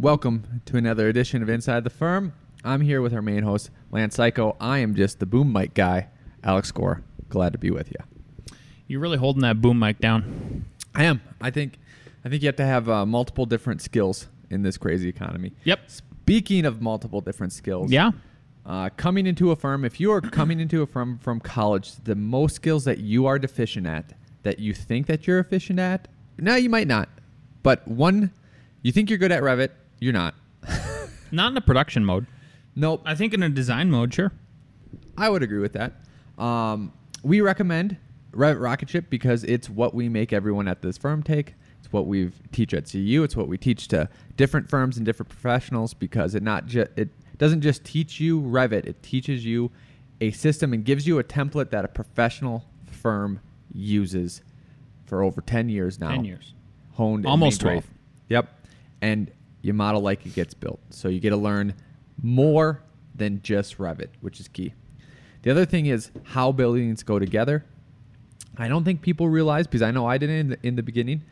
Welcome to another edition of Inside the Firm. I'm here with our main host, Lance Cayko. I am just the boom mic guy, Alex Gore. Glad to be with you. You're really holding that boom mic down. I am. I think. I think you have to have uh, multiple different skills in this crazy economy. Yep. Speaking of multiple different skills, Yeah. Uh, coming into a firm, if you are coming into a firm from college, the most skills that you are deficient at, that you think that you're efficient at, no, you might not. But one, you think you're good at Revit, you're not. Not in a production mode. Nope. I think in a design mode, sure. I would agree with that. Um, we recommend Revit Rocket Ship because it's what we make everyone at this firm take. It's what we teach at CU. It's what we teach to different firms and different professionals because it not ju- it doesn't just teach you Revit. It teaches you a system and gives you a template that a professional firm uses for over 10 years now. 10 years. Honed. and Almost made great. 12. Yep. And you model like it gets built. So you get to learn more than just Revit, which is key. The other thing is how buildings go together. I don't think people realize because I know I didn't in the, in the beginning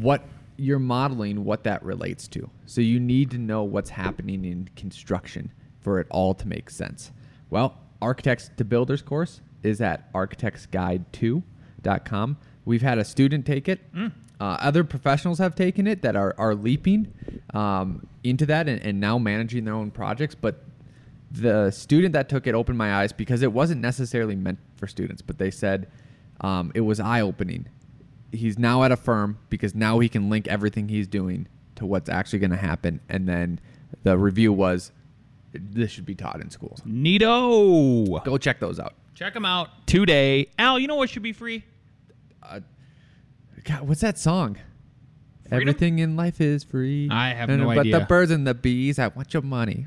what you're modeling, what that relates to. So you need to know what's happening in construction for it all to make sense. Well, Architects to Builders course is at architectsguide2.com. We've had a student take it. Mm. Uh, other professionals have taken it that are, are leaping um, into that and, and now managing their own projects. But the student that took it opened my eyes because it wasn't necessarily meant for students, but they said um, it was eye opening. He's now at a firm because now he can link everything he's doing to what's actually going to happen. And then the review was this should be taught in schools. Neato. Go check those out. Check them out today. Al, you know what should be free? God, what's that song? Freedom? Everything in life is free. I have no but idea. But the birds and the bees, I want your money.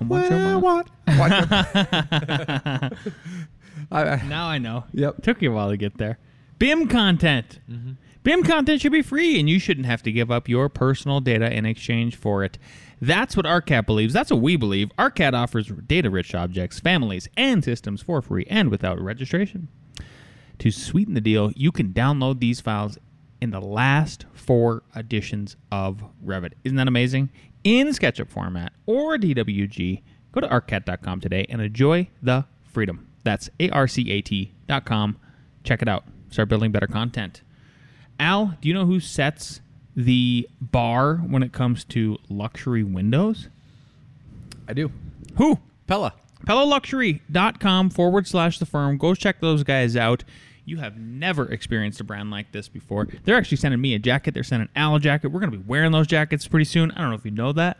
want your money. what? I want your- I- I- Now I know. Yep. Took you a while to get there. BIM content. Mm-hmm. BIM content should be free, and you shouldn't have to give up your personal data in exchange for it. That's what ARCAT believes. That's what we believe. ARCAT offers data-rich objects, families, and systems for free and without registration. To sweeten the deal, you can download these files in the last four editions of Revit. Isn't that amazing? In SketchUp format or DWG, go to arcat.com today and enjoy the freedom. That's A-R-C-A-T.com. Check it out. Start building better content. Al, do you know who sets the bar when it comes to luxury windows? I do. Who? Pella. PellaLuxury.com forward slash the firm. Go check those guys out. You have never experienced a brand like this before. They're actually sending me a jacket. They're sending Al a jacket. We're going to be wearing those jackets pretty soon. I don't know if you know that.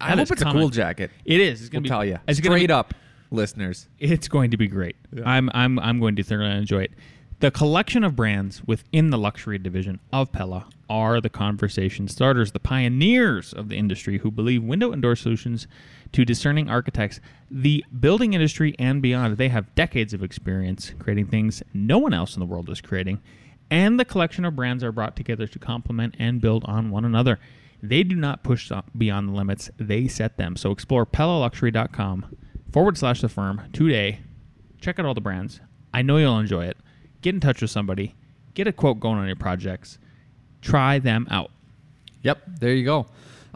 I That hope it's a cool jacket. It is. It's We'll going to be, tell you. It's Straight be- up, listeners. It's going to be great. I'm I'm I'm going to thoroughly enjoy it. The collection of brands within the luxury division of Pella are the conversation starters, the pioneers of the industry who believe window and door solutions to discerning architects, the building industry and beyond. They have decades of experience creating things no one else in the world is creating, and the collection of brands are brought together to complement and build on one another. They do not push beyond the limits, they set them. So explore PellaLuxury.com forward slash the firm today. Check out all the brands. I know you'll enjoy it. Get in touch with somebody. Get a quote going on your projects. Try them out. Yep, there you go.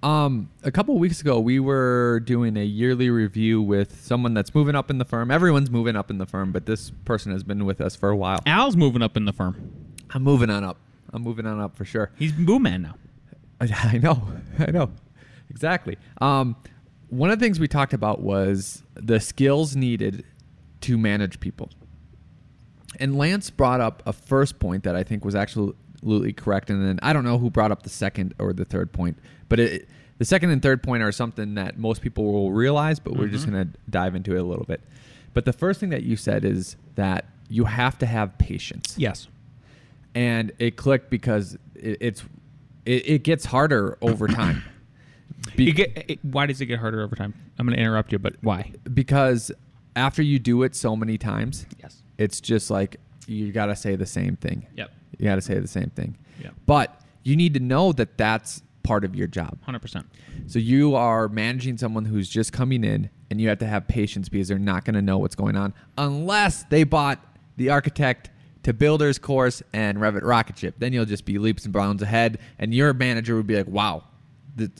Um, a couple weeks ago, we were doing a yearly review with someone that's moving up in the firm. Everyone's moving up in the firm, but this person has been with us for a while. Al's moving up in the firm. I'm moving on up. I'm moving on up for sure. He's boom man now. I know, I know, exactly. Um, one of the things we talked about was the skills needed to manage people. And Lance brought up a first point that I think was absolutely correct, and then I don't know who brought up the second or the third point, but it, the second and third point are something that most people will realize, but we're just mm-hmm. going to dive into it a little bit. But the first thing that you said is that you have to have patience. Yes. and it clicked because it, it's it, it gets harder over time. Be- get, it, why does it get harder over time? I'm going to interrupt you, but why? because after you do it so many times, Yes. it's just like you got to say the same thing. Yep. You got to say the same thing. Yep. But you need to know that that's part of your job. 100%. So you are managing someone who's just coming in and you have to have patience because they're not going to know what's going on unless they bought the architect to builder's course and Revit rocket ship. Then you'll just be leaps and bounds ahead and your manager would be like, "Wow, this,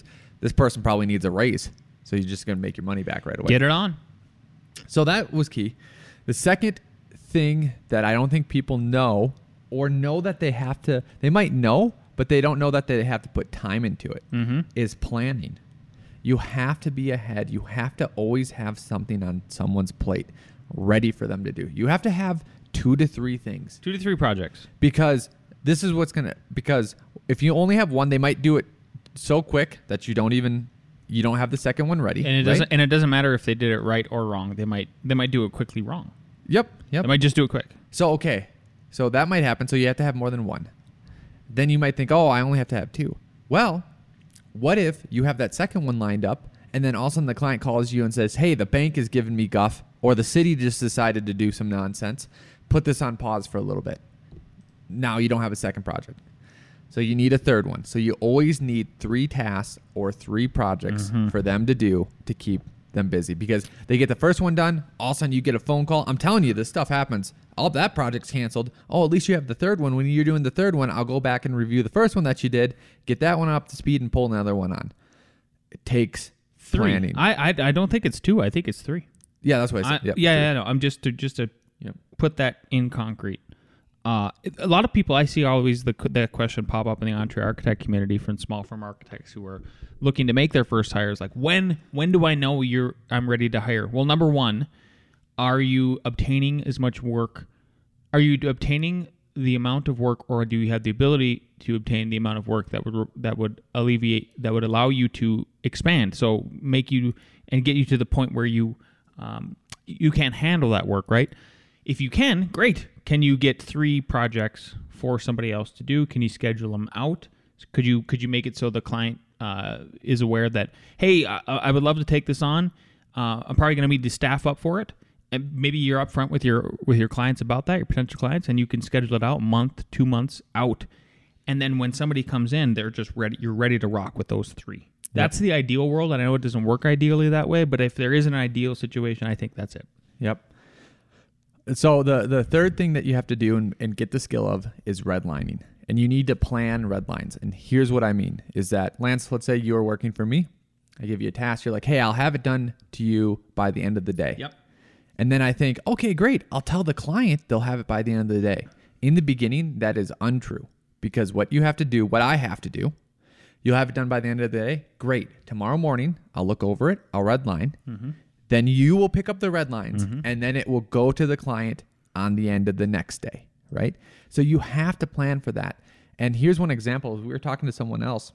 this person probably needs a raise." So you're just going to make your money back right away. Get it on. So that was key. The second thing that I don't think people know or know that they have to, they might know, but they don't know that they have to put time into it, is Mhm. planning. You have to be ahead. You have to always have something on someone's plate ready for them to do. You have to have two to three things Two to three projects. because this is what's going to, because if you only have one, they might do it so quick that you don't even, you don't have the second one ready. And it right? doesn't and it doesn't matter if they did it right or wrong. They might they might do it quickly wrong. Yep. Yep. They might just do it quick. So okay, so that might happen. So you have to have more than one. Then you might think, oh, I only have to have two. Well, what if you have that second one lined up, and then all of a sudden the client calls you and says, hey, the bank is giving me guff, or the city just decided to do some nonsense. Put this on pause for a little bit. Now you don't have a second project. So you need a third one. So you always need three tasks or three projects mm-hmm. for them to do to keep them busy because they get the first one done. All of a sudden you get a phone call. I'm telling you, this stuff happens. All that project's canceled. Oh, at least you have the third one. When you're doing the third one, I'll go back and review the first one that you did, get that one up to speed, and pull another one on. It takes Three. planning. I, I I don't think it's two. I think it's three. yeah, that's what I I, said. Yep, yeah, three. yeah, no. I'm just to just to Yep. put that in concrete. Uh, a lot of people I see always the that question pop up in the EntreArchitect community from small firm architects who are looking to make their first hires. Like when when do I know you're I'm ready to hire? Well, number one, are you obtaining as much work? Are you obtaining the amount of work, or do you have the ability to obtain the amount of work that would that would alleviate that would allow you to expand? So make you and get you to the point where you um, you can't handle that work, right? If you can, great. Can you get three projects for somebody else to do? Can you schedule them out? Could you could you make it so the client uh, is aware that hey, I, I would love to take this on. Uh, I'm probably going to need to staff up for it. And maybe you're upfront with your with your clients about that, your potential clients, and you can schedule it out month, two months out, and then when somebody comes in, they're just ready. You're ready to rock with those three. That's the ideal world. and I know it doesn't work ideally that way, but if there is an ideal situation, I think that's it. Yep. So the the third thing that you have to do and, and get the skill of is redlining. And you need to plan red lines. And here's what I mean is that Lance, let's say you're working for me. I give you a task. You're like, hey, I'll have it done to you by the end of the day. Yep. And then I think, okay, great. I'll tell the client they'll have it by the end of the day. In the beginning, that is untrue because what you have to do, what I have to do, you'll have it done by the end of the day. Great. Tomorrow morning, I'll look over it. I'll red line. Mm-hmm. Then you will pick up the red lines mm-hmm. and then it will go to the client on the end of the next day, right? So you have to plan for that. And here's one example. We were talking to someone else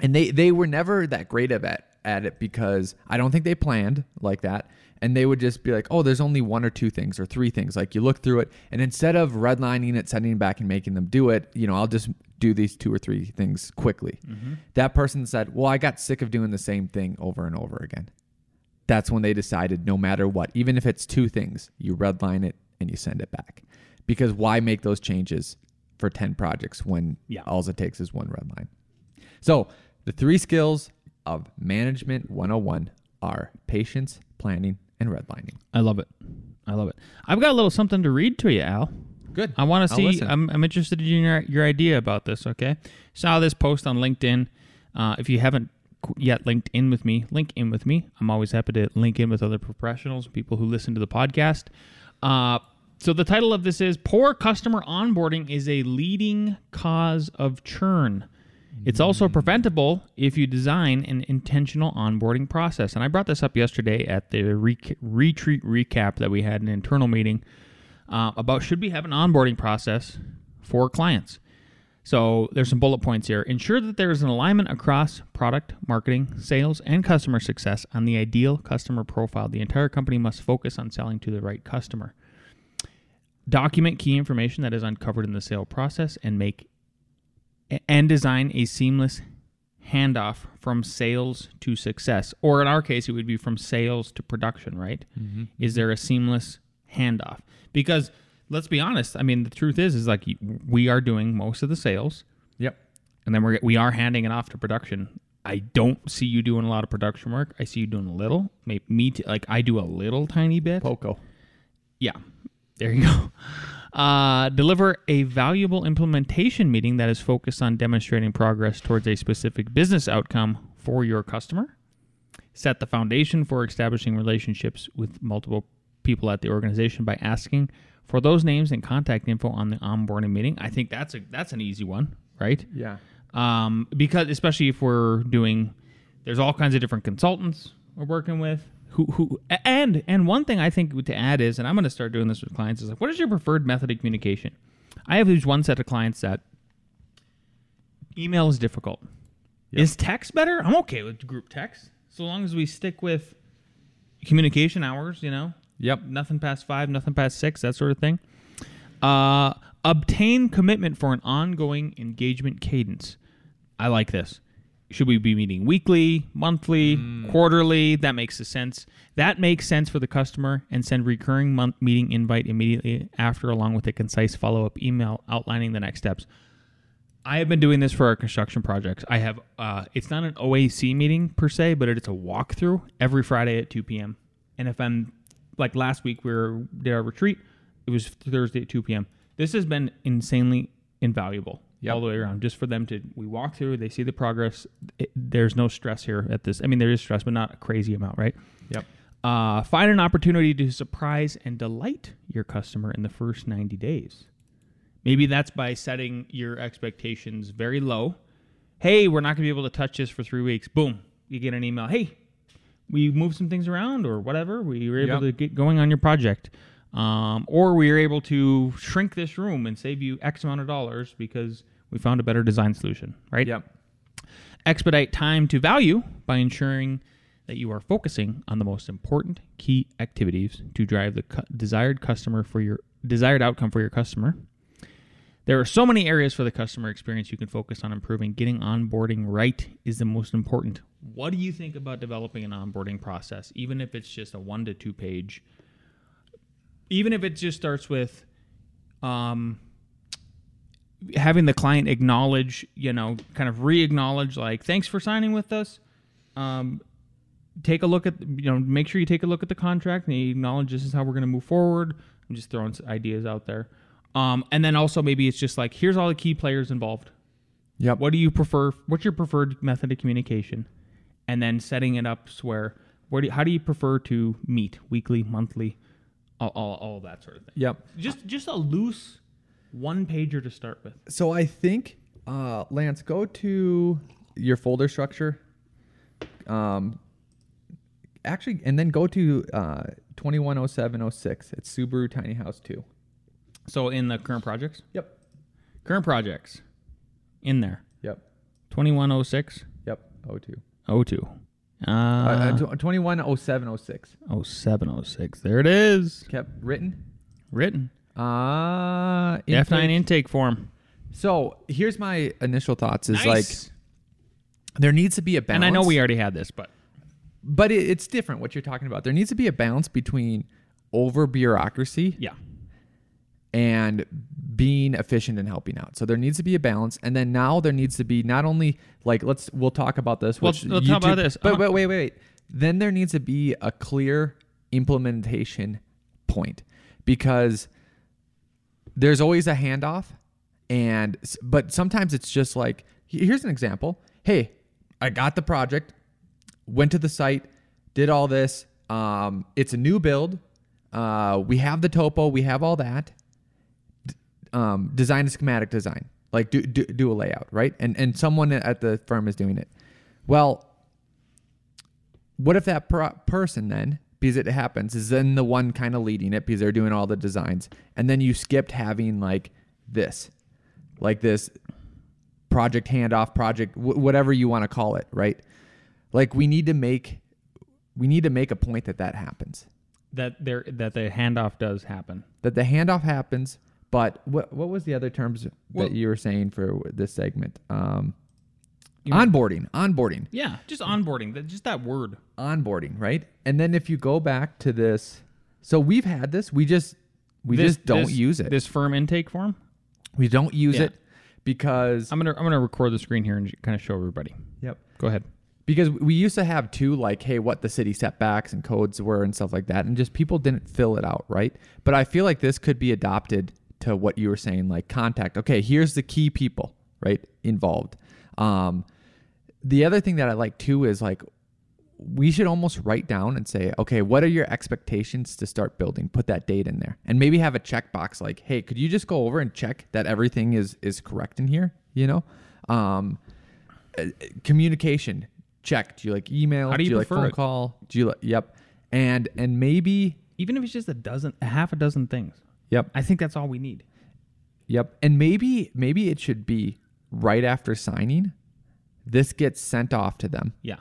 and they they were never that great of at at it because I don't think they planned like that. And they would just be like, "Oh, there's only one or two things or three things." Like you look through it, and instead of redlining it, sending it back, and making them do it, you know, I'll just do these two or three things quickly. Mm-hmm. That person said, "Well, I got sick of doing the same thing over and over again." That's when they decided, no matter what, even if it's two things, you redline it and you send it back. Because why make those changes for ten projects when Yeah. all it takes is one red line? So, the three skills of management 101 are patience, planning, and redlining. I love it. I love it. I've got a little something to read to you, Al. Good. I want to see. I'm, I'm interested in your your idea about this. Okay, saw this post on LinkedIn. Uh, if you haven't qu- yet linked in with me, link in with me. I'm always happy to link in with other professionals, people who listen to the podcast. Uh, so the title of this is "Poor Customer Onboarding is a Leading Cause of Churn." It's also preventable if you design an intentional onboarding process. And I brought this up yesterday at the re- retreat recap that we had an internal meeting uh, about should we have an onboarding process for clients. So there's some bullet points here. Ensure that there is an alignment across product, marketing, sales, and customer success on the ideal customer profile. The entire company must focus on selling to the right customer. document key information that is uncovered in the sale process and make and design a seamless handoff from sales to success. Or in our case, it would be from sales to production, right? Mm-hmm. Is there a seamless handoff? Because let's be honest, I mean, the truth is, is like we are doing most of the sales Yep. and then we're we are handing it off to production. I don't see you doing a lot of production work. I see you doing a little. Maybe me, t- like I do a little tiny bit. Poco. Yeah, there you go. Uh, deliver a valuable implementation meeting that is focused on demonstrating progress towards a specific business outcome for your customer. Set the foundation for establishing relationships with multiple people at the organization by asking for those names and contact info on the onboarding meeting. I think that's a that's an easy one, right? Yeah. um, because especially if we're doing there's all kinds of different consultants we're working with who who and and one thing i think to add is and i'm going to start doing this with clients is like what is your preferred method of communication i have these one set of clients that email is difficult Yep. is text better i'm okay with group text so long as we stick with communication hours you know Yep. nothing past five, nothing past six, that sort of thing. Uh, obtain commitment for an ongoing engagement cadence. I like this. Should we be meeting weekly, monthly, quarterly? That makes a sense. That makes sense for the customer and send recurring month meeting invite immediately after, along with a concise follow up email outlining the next steps. I have been doing this for our construction projects. I have, uh, it's not an OAC meeting per se, but it's a walkthrough every Friday at 2 p.m. And if I'm like last week, we were, did our retreat, it was Thursday at 2 p.m. This has been insanely invaluable Yep. all the way around. Just for them to, we walk through, they see the progress. It, there's no stress here at this. I mean, there is stress, but not a crazy amount, right? Yep. Uh, find an opportunity to surprise and delight your customer in the first 90 days. Maybe that's by setting your expectations very low. Hey, we're not going to be able to touch this for three weeks. Boom. You get an email. Hey, we moved some things around or whatever. We were able Yep. to get going on your project. Um, or we were able to shrink this room and save you X amount of dollars because we found a better design solution, right? Yep. expedite time to value by ensuring that you are focusing on the most important key activities to drive the cu- desired customer for your desired outcome for your customer. There are so many areas for the customer experience you can focus on improving. Getting onboarding right is the most important. What do you think about developing an onboarding process, even if it's just a one to two page? Even if it just starts with um, having the client acknowledge, you know, kind of re-acknowledge, like, thanks for signing with us. Um, take a look at, you know, make sure you take a look at the contract and acknowledge this is how we're going to move forward. I'm just throwing ideas out there. Um, and then also maybe it's just like, here's all the key players involved. Yep. What do you prefer? What's your preferred method of communication? And then setting it up where, where do you, how do you prefer to meet? Weekly, monthly, all, all, all that sort of thing. Yep. Just just a loose one pager to start with. So I think, uh, Lance, go to your folder structure. Um, actually, and then go to uh, 210706. It's Subaru Tiny House 2. So in the current projects, Yep. current projects, in there, Yep. twenty one oh six Yep. 02. oh two, Uh, uh, uh, 210706. oh seven oh six. There it is, Kept written. written. Uh, F nine intake- intake form. So here's my initial thoughts: is Nice. like there needs to be a balance. and I know we already had this, but but it, it's different. What you're talking about, there needs to be a balance between over bureaucracy yeah, and being efficient and helping out. So there needs to be a balance, and then now there needs to be not only like let's we'll talk about this. Well, let's talk about this. But, Uh-huh. wait, wait, wait. Then there needs to be a clear implementation point because there's always a handoff, and but sometimes it's just like here's an example. Hey, I got the project, went to the site, did all this. Um, it's a new build. Uh, we have the topo, we have all that um, design a schematic design, like do, do do a layout, right? And and someone at the firm is doing it. Well, what if that per- person then, because it happens, is then the one kind of leading it because they're doing all the designs, and then you skipped having like this, like this project handoff, project wh- whatever you want to call it, right? Like we need to make we need to make a point that that happens that there that the handoff does happen. that the handoff happens. But what what was the other terms Well- that you were saying for this segment? Um, onboarding, onboarding, Yeah, just onboarding. Just that word. onboarding, right? And then if you go back to this, so we've had this, we just we This- just don't this- use it. This firm intake form. we don't use Yeah. it because I'm gonna I'm gonna record the screen here and kind of show everybody. yep. Go ahead. because we used to have two like hey what the city setbacks and codes were and stuff like that and just people didn't fill it out right but i feel like this could be adopted to what you were saying like contact. Okay here's the key people right involved. Um the other thing that i like too is like we should almost write down and say okay what are your expectations to start building? Put that date in there. And maybe have a checkbox like hey could you just go over and check that everything is is correct in here you know? Um uh, communication check. Do you like email? How do you like prefer phone it? call? Do you like yep. And and maybe Even if it's just a dozen, a half a dozen things, yep I think that's all we need. yep and maybe maybe it should be right after signing this gets sent off to them Yeah.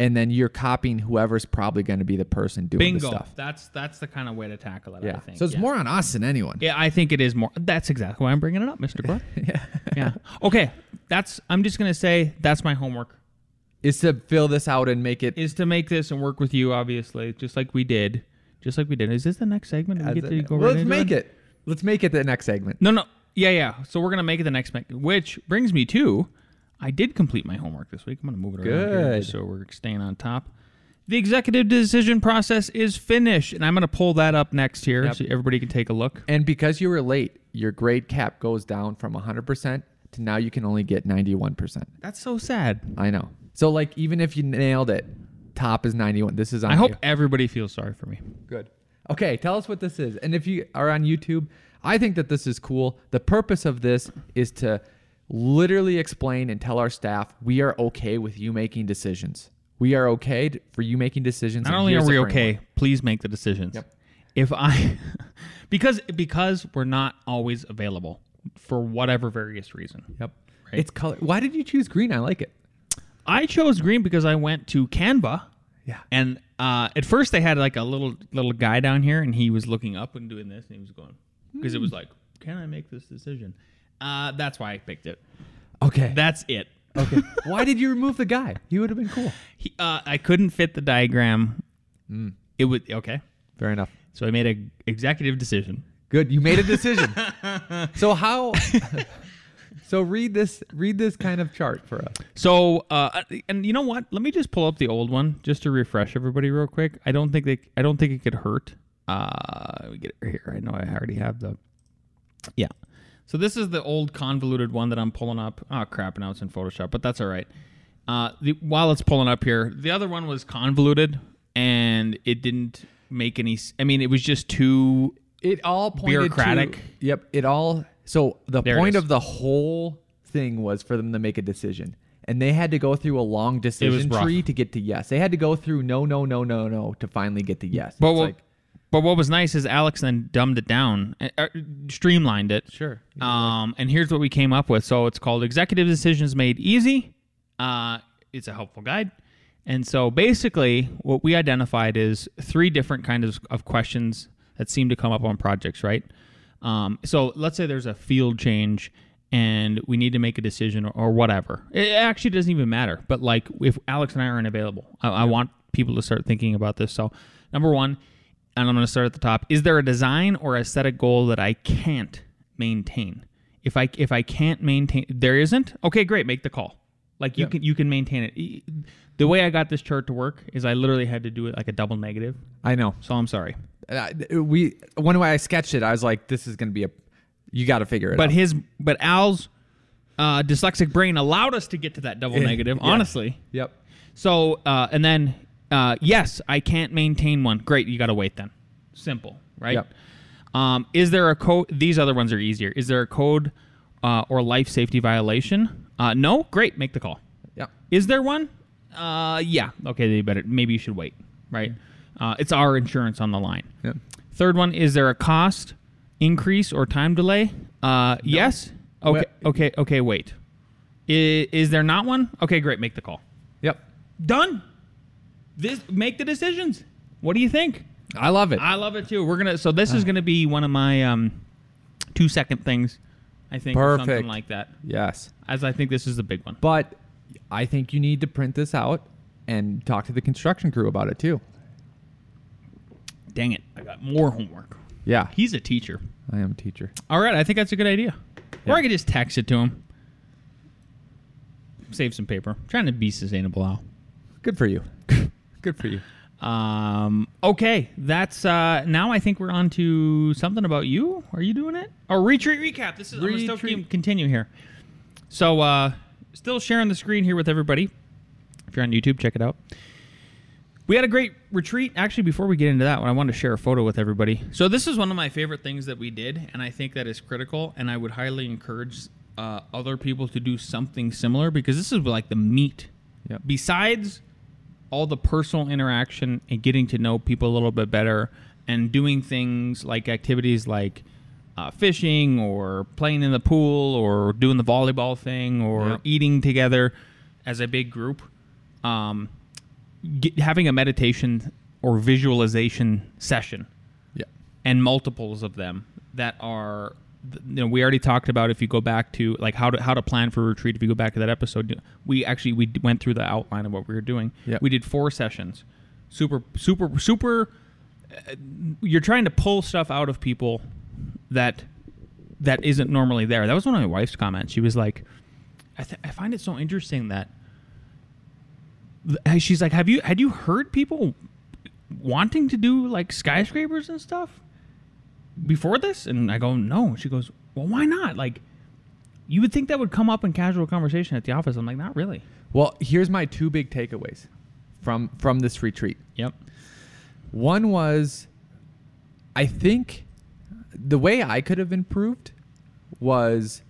and then you're copying whoever's probably going to be the person doing the stuff That's that's the kind of way to tackle it. I yeah think. so it's Yeah. more on us than anyone Yeah, I think it is more. That's exactly why I'm bringing it up, Mr. Gore. yeah yeah. Okay. That's. I'm just gonna say that's my homework is to fill this out and make it is to make this and work with you, obviously, just like we did, just like we did. Is this the next segment? We get to go right let's into make it let's make it the next segment No, no. Yeah, yeah. So we're gonna make it the next, me- which brings me to, I did complete my homework this week. I'm gonna move it around here Good. just so we're staying on top. The executive decision process is finished, and I'm gonna pull that up next here Yep. so everybody can take a look. And because you were late, your grade cap goes down from 100% to now you can only get 91%. That's so sad. I know. So like even if you nailed it, top is 91. This is on I hope you. everybody feels sorry for me. Good. Okay, tell us what this is. And if you are on YouTube, I think that this is cool. The purpose of this is to literally explain and tell our staff we are okay with you making decisions. We are okay for you making decisions. Not only are we okay, please make the decisions. Yep. If I, because because we're not always available for whatever various reason. Yep. Right. It's color. Why did you choose green? I like it. I chose green because I went to Canva Yeah. And uh, at first they had like a little little guy down here, and he was looking up and doing this, and he was going because it was like, "Can I make this decision?" Uh, that's why I picked it. Okay. That's it. okay. Why did you remove the guy? He would have been cool. He, uh, I couldn't fit the diagram. Mm. It would okay, Fair enough. so I made a executive decision. Good. You made a decision. so how? so read this. Read this kind of chart for us. So, uh, and you know what? Let me just pull up the old one just to refresh everybody real quick. I don't think they, I don't think it could hurt. Uh, we get it here. I know I already have the. Yeah. So this is the old convoluted one that I'm pulling up. Oh crap! Now it's in Photoshop, but that's all right. Uh, the, while it's pulling up here, the other one was convoluted and it didn't make any. I mean, it was just too. It all pointed Bureaucratic. To, yep. It all. So the There point of the whole thing was for them to make a decision, and they had to go through a long decision tree to get to yes. They had to go through no, no, no, no, no to finally get to yes. But what, like but what was nice is Alex then dumbed it down, uh, uh, streamlined it. sure. Um, and here's what we came up with. So it's called Executive Decisions Made Easy. Uh, it's a helpful guide. And so basically, what we identified is three different kinds of, of questions that seem to come up on projects, right? Um, so let's say there's a field change and we need to make a decision or, or whatever. It actually doesn't even matter. But like if Alex and I aren't available, I, I want people to start thinking about this. So, number one, and I'm going to start at the top. Is there a design or aesthetic goal that I can't maintain? If I if I can't maintain, there isn't. Okay, great. Make the call. Like you Yeah. can you can maintain it. The way I got this chart to work is I literally had to do it like a double negative. I know. So I'm sorry, Uh, we when I sketched it, I was like, "This is going to be a. You got to figure it but out." his but Al's uh, dyslexic brain allowed us to get to that double Yeah. negative. Yeah. Honestly, Yep. So uh, and then uh, yes, I can't maintain one. Great, you got to wait then. Simple, right? Yep. Um, is there a code? These other ones are easier. Is there a code uh, or life safety violation? Uh, no. Great, make the call. Yep. Is there one? Uh, yeah. Okay, they better. Maybe you should wait. Right. Uh, it's our insurance on the line. Yep. Third one: Is there a cost increase or time delay? Uh, yes. Okay. Well- Okay. Okay. Wait. Is, is there not one? Okay, great. Make the call. Yep. Done. This make the decisions. What do you think? I love it. I love it too. We're gonna. So this is gonna be one of my um, two second things. I think or something Perfect. like that. yes. As I think this is the big one. But I think you need to print this out and talk to the construction crew about it too. Dang it! I got more homework. Yeah. He's a teacher. I am a teacher. All right, I think that's a good idea. Or I could just text it to him. Save some paper. trying to be sustainable, Al. Good for you. Good for you. Um, okay, that's uh, now. I think we're on to something about you. Are you doing it? Or retreat recap. This is I'm gonna still continue here. So, uh, still sharing the screen here with everybody. If you're on YouTube, check it out. We had a great retreat. Actually, before we get into that one, I wanted to share a photo with everybody. So this is one of my favorite things that we did, and I think that is critical. And I would highly encourage uh, other people to do something similar because this is like the meat. Yep. Besides all the personal interaction and getting to know people a little bit better, and doing things like activities like uh, fishing or playing in the pool or doing the volleyball thing or eating together as a big group. Um, get, having a meditation or visualization session Yeah. and multiples of them that are you know we already talked about if you go back to like how to how to plan for a retreat if you go back to that episode we actually we went through the outline of what we were doing Yep. we did four sessions super super super uh, you're trying to pull stuff out of people that that isn't normally there. That was one of my wife's comments. She was like i, th- I find it so interesting that th- she's like have you had you heard people wanting to do like skyscrapers and stuff before this? And i go no. She goes well why not? Like you would think that would come up in casual conversation at the office. I'm like not really. Well, here's my two big takeaways from from this retreat. yep. One was, I think, the way I could have improved was,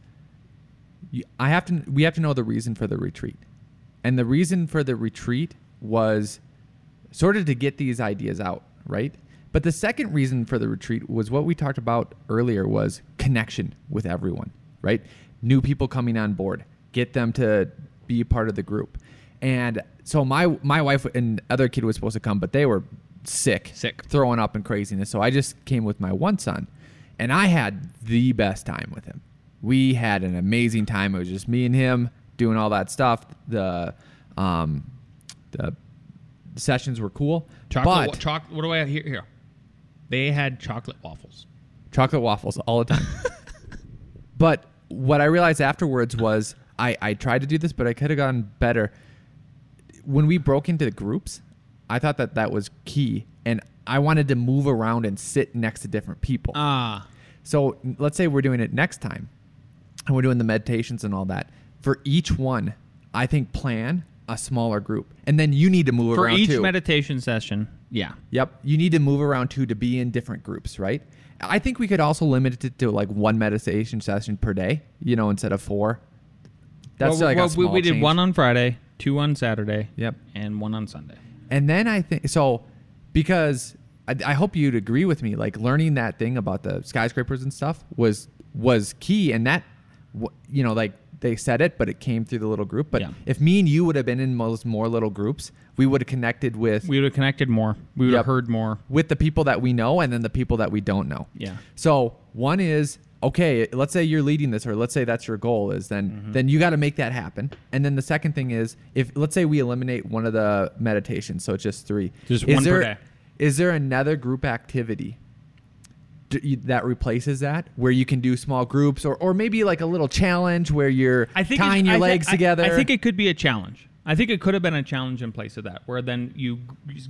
I have to we have to know the reason for the retreat, and the reason for the retreat was sort of to get these ideas out, right? But the second reason for the retreat was what we talked about earlier was connection with everyone, right? New people coming on board, get them to be part of the group. And so my my wife and other kid was supposed to come, but they were sick, Sick. throwing up and craziness. So I just came with my one son, and I had the best time with him. We had an amazing time. It was just me and him doing all that stuff. The um, the sessions were cool. chocolate but choc- what do i hear here they had chocolate waffles chocolate waffles all the time. but what I realized afterwards was I, I tried to do this, but I could have gone better. When we broke into the groups, I thought that that was key, and I wanted to move around and sit next to different people. ah So let's say we're doing it next time, and we're doing the meditations and all that. For each one, I think plan a smaller group, and then you need to move around. for around each too. meditation session yeah Yep. You need to move around too to be in different groups, right? I think we could also limit it to like one meditation session per day, you know, instead of four. That's well, like well, a small we, we did change. one on friday two on saturday Yep. and one on sunday And then I think so because I, I hope you'd agree with me. Like learning that thing about the skyscrapers and stuff was was key, and that you know like they said it, but it came through the little group. But Yeah. if me and you would have been in those more little groups, we would have connected with we would have connected more we would Yep. have heard more with the people that we know and then the people that we don't know. Yeah. So one is okay. Let's say you're leading this, or let's say that's your goal. Is then Mm-hmm. then you got to make that happen. And then the second thing is if let's say we eliminate one of the meditations, so it's just three. Just is one per there, day. Is there another group activity? That replaces that, where you can do small groups, or, or maybe like a little challenge where you're I think tying your I legs I- together. I, think it could be a challenge. I think it could have been a challenge in place of that, where then you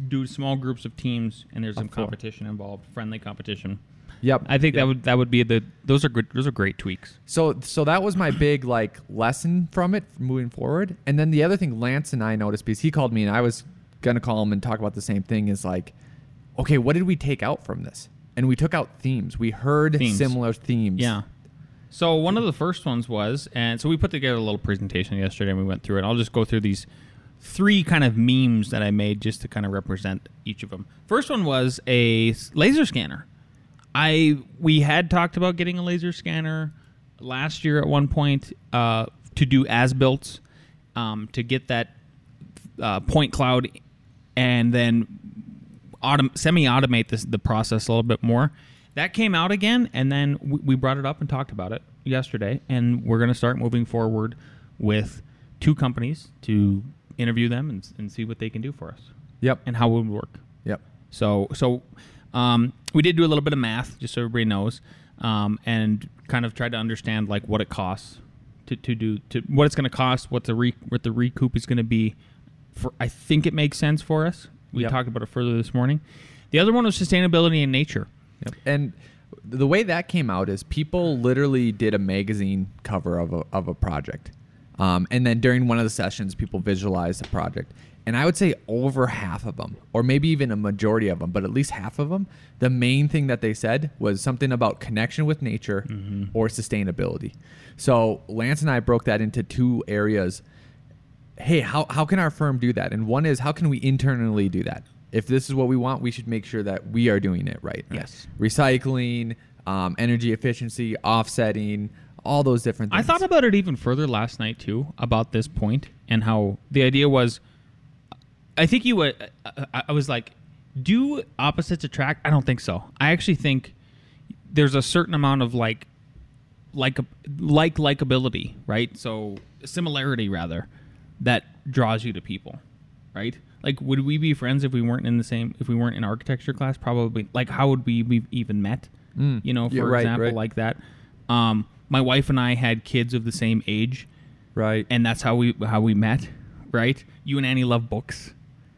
do small groups of teams and there's some competition involved, friendly competition. Yep. I think Yep. that would that would be the those are good those are great tweaks. So so that was my big like lesson from it moving forward. And then the other thing Lance and I noticed because he called me and I was gonna call him and talk about the same thing is like, okay, what did we take out from this? And we took out themes. We heard Themes. similar themes. Yeah. So one of the first ones was, and so we put together a little presentation yesterday and we went through it. I'll just go through these three kind of memes that I made just to kind of represent each of them. First one was a laser scanner. I we had talked about getting a laser scanner last year at one point uh, to do as built um, to get that uh, point cloud, and then autom- semi-automate the process a little bit more. That came out again, and then we, we brought it up and talked about it yesterday, and we're going to start moving forward with two companies to interview them and, and see what they can do for us Yep. and how it would work. Yep. So so um, we did do a little bit of math, just so everybody knows, um, and kind of tried to understand like what it costs to, to do to what it's going to cost, what the re, what the recoup is going to be. For I think it makes sense for us. We Yep. talked about it further this morning. The other one was sustainability in nature. Yep. And the way that came out is people literally did a magazine cover of a, of a project. Um, and then during one of the sessions, people visualized the project. And I would say over half of them, or maybe even a majority of them, but at least half of them, the main thing that they said was something about connection with nature or sustainability. So Lance and I broke that into two areas hey, how, how can our firm do that? And one is, how can we internally do that? If this is what we want, we should make sure that we are doing it right. Yes. Recycling, um, energy efficiency, offsetting, all those different things. I thought about it even further last night too about this point and how the idea was. I think you. Uh, I I was like, do opposites attract? I don't think so. I actually think there's a certain amount of like, like, like likability, right? So similarity rather, that draws you to people, right? Like, would we be friends if we weren't in the same? If we weren't in architecture class, probably. Like, how would we be even met? Mm. You know, for Yeah, right, example, right. like that. Um, my wife and I had kids of the same age, right, and that's how we how we met, right? You and Annie love books,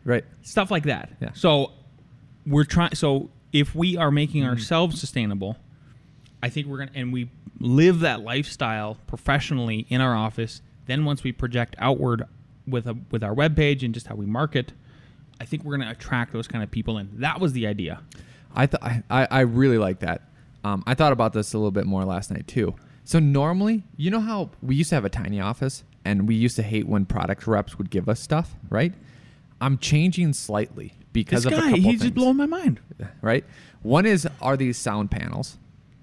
right, stuff like that. Yeah. So we're trying. So if we are making Mm-hmm. ourselves sustainable, I think we're gonna and we live that lifestyle professionally in our office. Then once we project outward with a with our webpage and just how we market, I think we're gonna attract those kind of people. And that was the idea. I thought I, I I really like that. Um, I thought about this a little bit more last night too. So normally, you know how we used to have a tiny office, and we used to hate when product reps would give us stuff, right? I'm changing slightly because This of a guy, couple he's things. just blowing my mind. right? One is are these sound panels,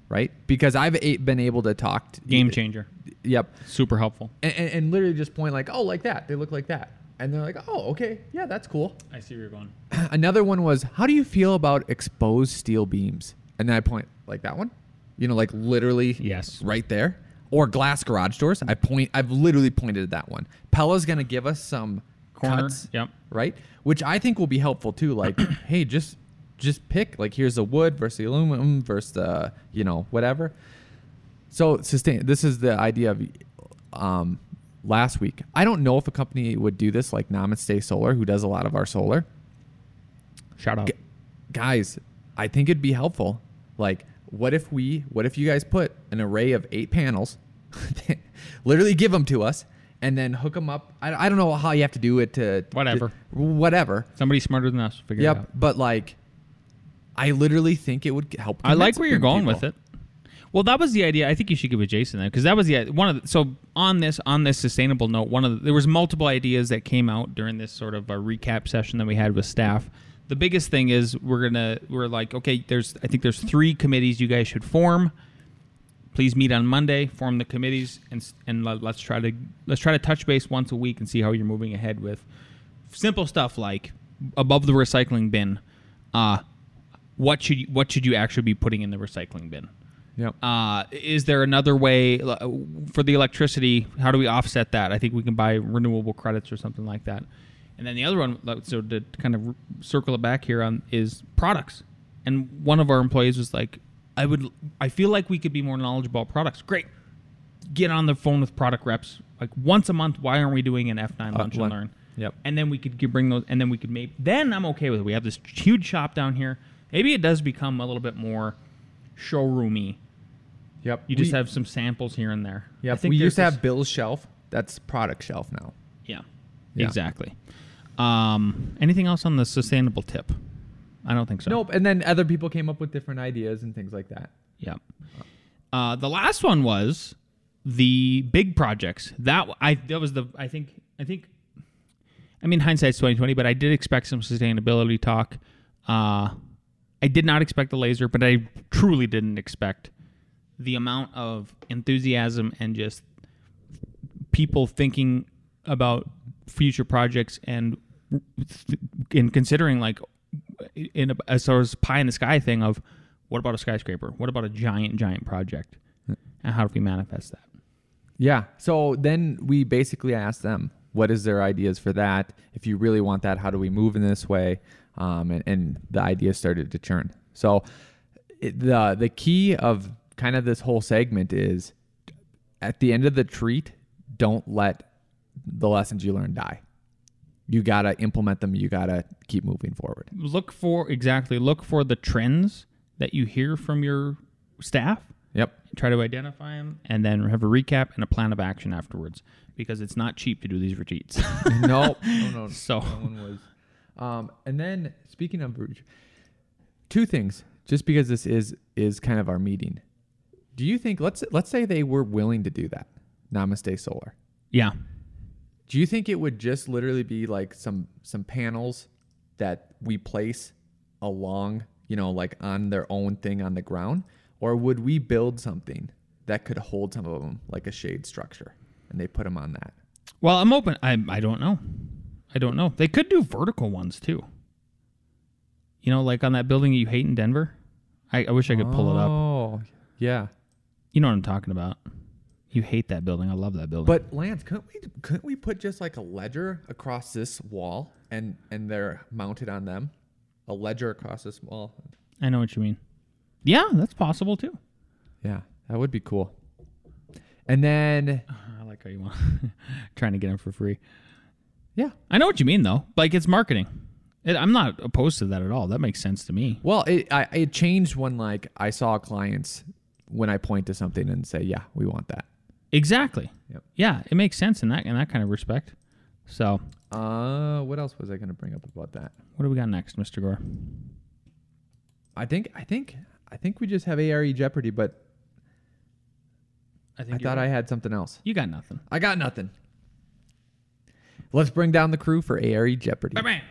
right? Because I've a- been able to talk. To, Game changer, Yep, super helpful. and, and, and literally just point like, oh, like that. They look like that, and they're like, oh, okay, yeah, that's cool. I see where you're going. Another one was, how do you feel about exposed steel beams? And then I point like that one, you know, like literally, Yes. right there. Or glass garage doors. I point. I've literally pointed at that one. Pella's gonna give us some Corner, cuts, yep. right? Which I think will be helpful too. Like, hey, just just pick like here's the wood versus the aluminum versus the you know whatever. So sustain. This is the idea of um, last week. I don't know if a company would do this like Namaste Solar, who does a lot of our solar. Shout out. G- guys, I think it'd be helpful. Like, what if we, what if you guys put an array of eight panels, literally give them to us, and then hook them up? I, I don't know how you have to do it to Whatever. to- whatever. Somebody smarter than us figure it out. Yep. But like, I literally think it would help. I like where you're going people. with it. Well, that was the idea. I think you should give it Jason then, because that was the one of the, so on this on this sustainable note. One of the, there was multiple ideas that came out during this sort of a recap session that we had with staff. The biggest thing is we're gonna we're like okay, there's I think there's three committees you guys should form. Please meet on Monday, form the committees, and and let- let's try to let's try to touch base once a week and see how you're moving ahead with simple stuff like above the recycling bin. Uh, what should you, what should you actually be putting in the recycling bin? Yep. Uh, is there another way uh, for the electricity? How do we offset that? I think we can buy renewable credits or something like that. And then the other one, so to kind of circle it back here on, is products. And one of our employees was like, "I would, I feel like we could be more knowledgeable about products. Great, get on the phone with product reps like once a month. Why aren't we doing an F9 lunch and learn? Yep. And then we could bring those, and then we could maybe. Then I'm okay with it. We have this huge shop down here. Maybe it does become a little bit more showroomy. Yep. You just We- have some samples here and there. Think We used to have Bill's shelf. That's product shelf now. Yeah, Yeah. exactly. Um, anything else on the sustainable tip? I don't think so. Nope. And then other people came up with different ideas and things like that. Yeah. Uh, the last one was the big projects. That I that was the I think I think. I mean, hindsight's twenty twenty, but I did expect some sustainability talk. Uh, I did not expect the laser, but I truly didn't expect the amount of enthusiasm and just people thinking about future projects and in considering like in a, as far as pie in the sky thing of what about a skyscraper? What about a giant giant project? And how do we manifest that? Yeah. So then we basically asked them, what is their ideas for that? If you really want that, how do we move in this way? Um, and, and the ideas started to churn. So it, the the key of kind of this whole segment is at the end of the treat, don't let the lessons you learn die. You gotta implement them. You gotta keep moving forward. Look for exactly look for the trends that you hear from your staff. Yep. Try to identify them, and then have a recap and a plan of action afterwards. Because it's not cheap to do these retreats. no, no, no. So- no one was. Um, and then speaking of two things, just because this is is kind of our meeting. Do you think let's let's say they were willing to do that? Namaste Solar. yeah, Do you think it would just literally be like some some panels that we place along, you know, like on their own thing on the ground, or would we build something that could hold some of them like a shade structure, and they put them on that? Well, I'm open. I I don't know. I don't know. They could do vertical ones too. You know, like on that building you hate in Denver. I, I wish I could pull it up. Oh, yeah. You know what I'm talking about. You hate that building. I love that building. But Lance, couldn't we couldn't we put just like a ledger across this wall and and they're mounted on them? A ledger across this wall. I know what you mean. Yeah, that's possible too. Yeah, that would be cool. And then I like how you want trying to get them for free. yeah. I know what you mean though. Like it's marketing. It, I'm not opposed to that at all. That makes sense to me. Well, it I, it changed when like I saw clients when I point to something and say, "Yeah, we want that." Exactly. Yep. Yeah, it makes sense in that in that kind of respect. So, Uh, what else was I going to bring up about that? what do we got next, Mr. Gore? I think I think I think we just have ARE Jeopardy, but I I thought I had something else. you got nothing. I got nothing. Let's bring down the crew for ARE Jeopardy. Bam.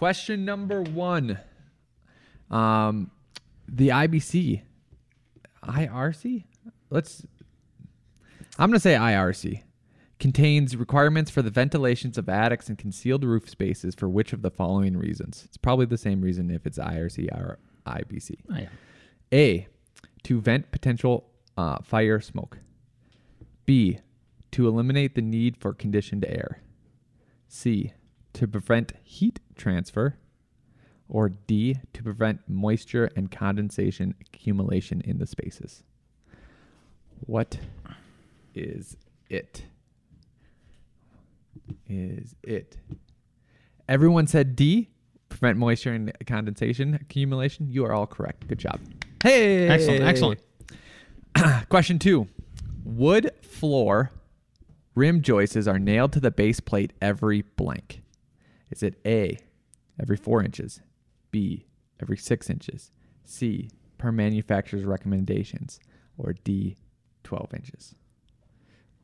Question number one. Um, the IBC, IRC. Let's. I'm gonna say IRC contains requirements for the ventilations of attics and concealed roof spaces for which of the following reasons? It's probably the same reason if it's IRC or IBC. Oh, yeah. A. To vent potential uh, fire smoke. B. To eliminate the need for conditioned air. C. To prevent heat transfer. Or D. To prevent moisture and condensation accumulation in the spaces. What is it? Is it? Everyone said D. Prevent moisture and condensation accumulation. You are all correct. Good job. Hey. Excellent, excellent. Question two. Wood floor rim joists are nailed to the base plate every blank. Is it A, every four inches, B, every six inches, C, per manufacturer's recommendations, or D, 12 inches?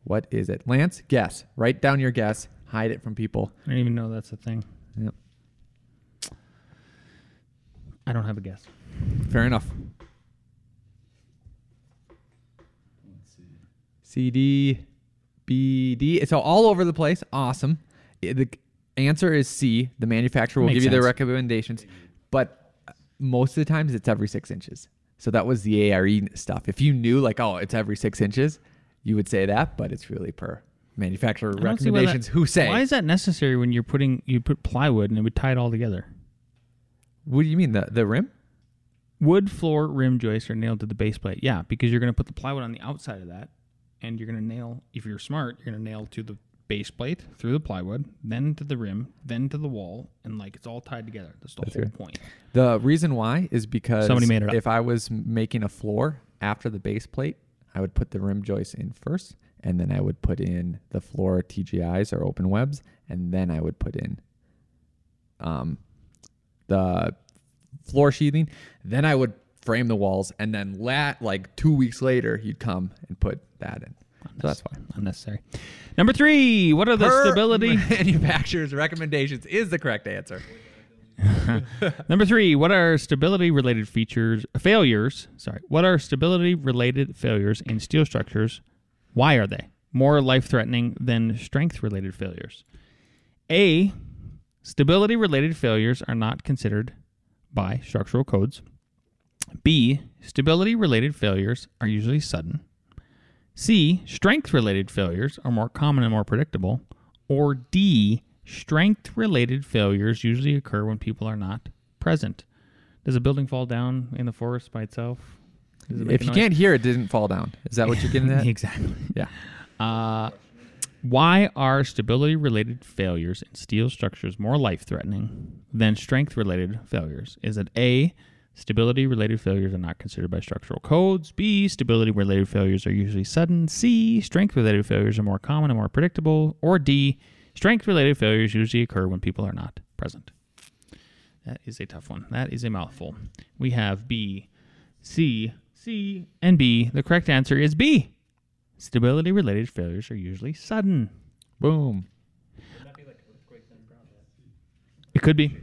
What is it? Lance, guess. Write down your guess. Hide it from people. I didn't even know that's a thing. Yep. I don't have a guess. Fair enough. C D B D. So all over the place. Awesome. The answer is C. The manufacturer will Makes give you their sense. recommendations, but most of the times it's every six inches. So that was the ARE stuff. If you knew like, oh, it's every six inches, you would say that, but it's really per manufacturer I don't see why that- recommendations. Who say? Why is that necessary when you're putting you put plywood and it would tie it all together? what do you mean the the rim? Wood floor rim joists are nailed to the base plate. Yeah, because you're going to put the plywood on the outside of that, and you're going to nail. If you're smart, you're going to nail to the base plate through the plywood, then to the rim, then to the wall, and like it's all tied together. That's the That's whole good. point. The reason why is because Somebody made it up. if I was making a floor after the base plate, I would put the rim joist in first, and then I would put in the floor TGIs or open webs, and then I would put in um, the floor sheathing. Then I would frame the walls, and then lat like two weeks later, you'd come and put that in. So that's why. Unnecessary. Number three. What are the Per stability? manufacturer's recommendations is the correct answer. Number three, what are stability related features failures? Sorry, what are stability related failures in steel structures? Why are they? more life threatening than strength related failures? A. Stability related failures are not considered by structural codes. B. Stability related failures are usually sudden. C. Strength related failures are more common and more predictable. Or D. Strength related failures usually occur when people are not present. Does a building fall down in the forest by itself? It If you noise? can't hear it, didn't fall down. Is that what you're getting at? exactly. yeah. Uh, why are stability related failures in steel structures more life threatening than strength related failures? Is it A, stability related failures are not considered by structural codes? B, stability related failures are usually sudden? C, strength related failures are more common and more predictable? Or D, strength related failures usually occur when people are not present? That is a tough one. That is a mouthful. We have B, C, C, and B. The correct answer is B. Stability related failures are usually sudden. Boom. It could be.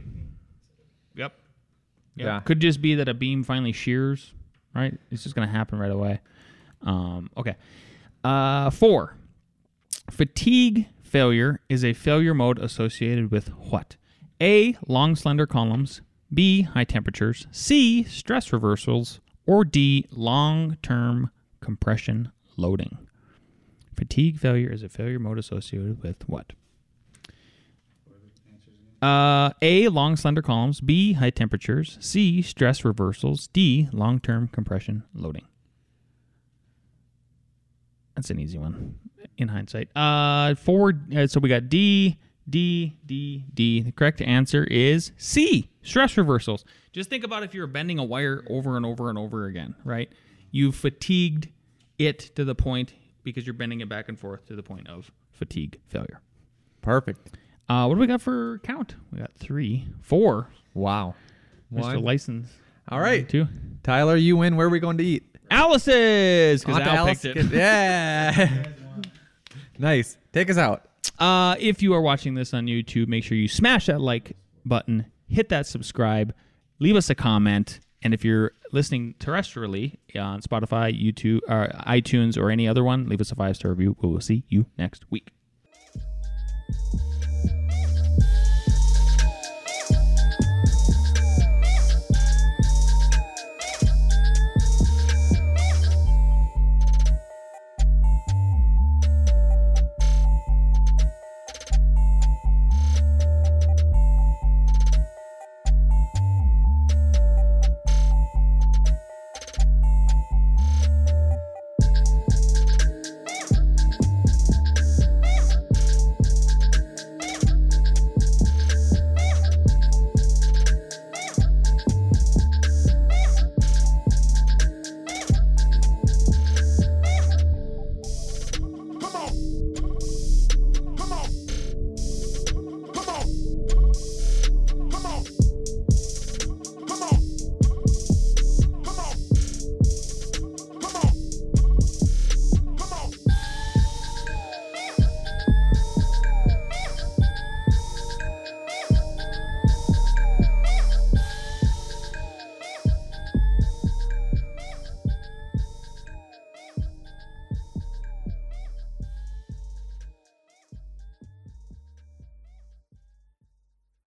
Yeah. Could just be that a beam finally shears, right? It's just going to happen right away. Um, okay. Uh, four. Fatigue failure is a failure mode associated with what? A. Long, slender columns. B. High temperatures. C. Stress reversals. Or D. Long term compression loading. Fatigue failure is a failure mode associated with what? Uh, A. Long, slender columns. B. High temperatures. C. Stress reversals. D. Long term compression loading. That's an easy one in hindsight. Uh, four. Uh, so we got D, D, D, D. The correct answer is C. Stress reversals. Just think about if you're bending a wire over and over and over again, right? You've fatigued it to the point because you're bending it back and forth to the point of fatigue failure. Perfect. Uh, what do we got for count? We got three, four. Wow. Mr. License. All right. Two. Tyler, you win. Where are we going to eat? Alice's because On to Al Alice. picked it. Yeah. nice. Take us out. Uh, if you are watching this on YouTube, make sure you smash that like button, hit that subscribe, leave us a comment, and if you're listening terrestrially on Spotify, YouTube, or iTunes, or any other one, leave us a five star review. We will see you next week.